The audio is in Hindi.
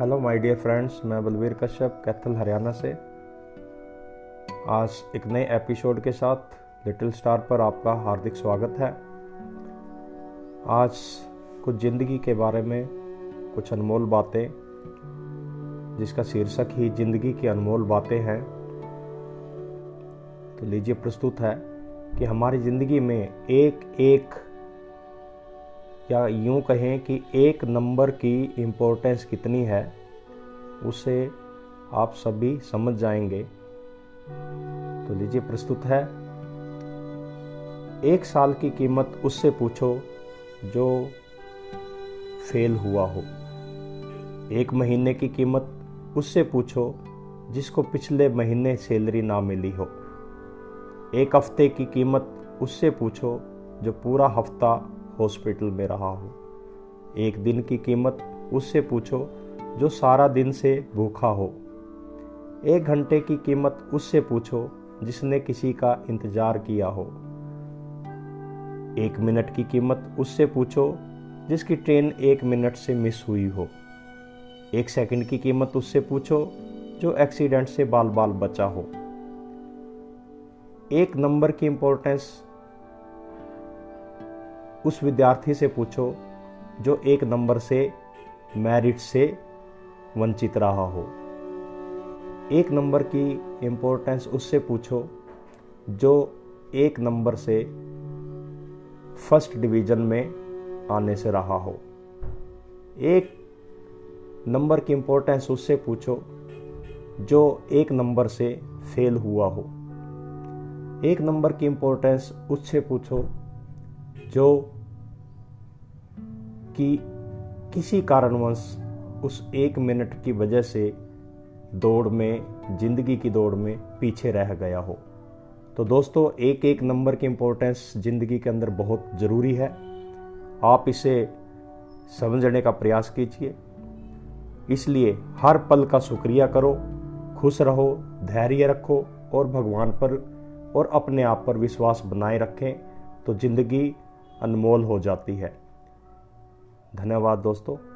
हेलो माय डियर फ्रेंड्स मैं बलवीर कश्यप, कैथल, हरियाणा से। आज एक नए एपिसोड के साथ लिटिल स्टार पर आपका हार्दिक स्वागत है। आज कुछ ज़िंदगी के बारे में कुछ अनमोल बातें, जिसका शीर्षक ही ज़िंदगी की अनमोल बातें हैं। तो लीजिए प्रस्तुत है कि हमारी ज़िंदगी में एक एक या यूँ कहें कि एक नंबर की इम्पोर्टेंस कितनी है, उसे आप सभी समझ जाएँगे। तो लीजिए, प्रस्तुत है। एक साल की कीमत उससे पूछो जो फेल हुआ हो। एक महीने की कीमत उससे पूछो जिसको पिछले महीने सैलरी ना मिली हो। एक हफ़्ते की कीमत उससे पूछो जो पूरा हफ़्ता हॉस्पिटल में रहा हो। एक दिन की कीमत उससे पूछो जो सारा दिन से भूखा हो। एक घंटे की कीमत उससे पूछो जिसने किसी का इंतज़ार किया हो। एक मिनट की कीमत उससे पूछो जिसकी ट्रेन एक मिनट से मिस हुई हो। एक सेकंड की कीमत उससे पूछो जो एक्सीडेंट से बाल बाल बचा हो। एक नंबर की इंपॉर्टेंस उस विद्यार्थी से पूछो, जो एक नंबर से मेरिट से वंचित रहा हो। एक नंबर की इम्पोर्टेंस उससे पूछो, जो एक नंबर से फ़र्स्ट डिवीज़न में आने से रहा हो। एक नंबर की इम्पोर्टेंस उससे पूछो, जो एक नंबर से फेल हुआ हो। एक नंबर की इम्पोर्टेंस उससे पूछो, जो कि किसी कारणवश उस एक मिनट की वजह से दौड़ में, ज़िंदगी की दौड़ में पीछे रह गया हो। तो दोस्तों एक एक नंबर की इम्पोर्टेंस ज़िंदगी के अंदर बहुत ज़रूरी है। आप इसे समझने का प्रयास कीजिए। इसलिए हर पल का शुक्रिया करो, खुश रहो, धैर्य रखो और भगवान पर और अपने आप पर विश्वास बनाए रखें तो ज़िंदगी अनमोल हो जाती है। धन्यवाद दोस्तों।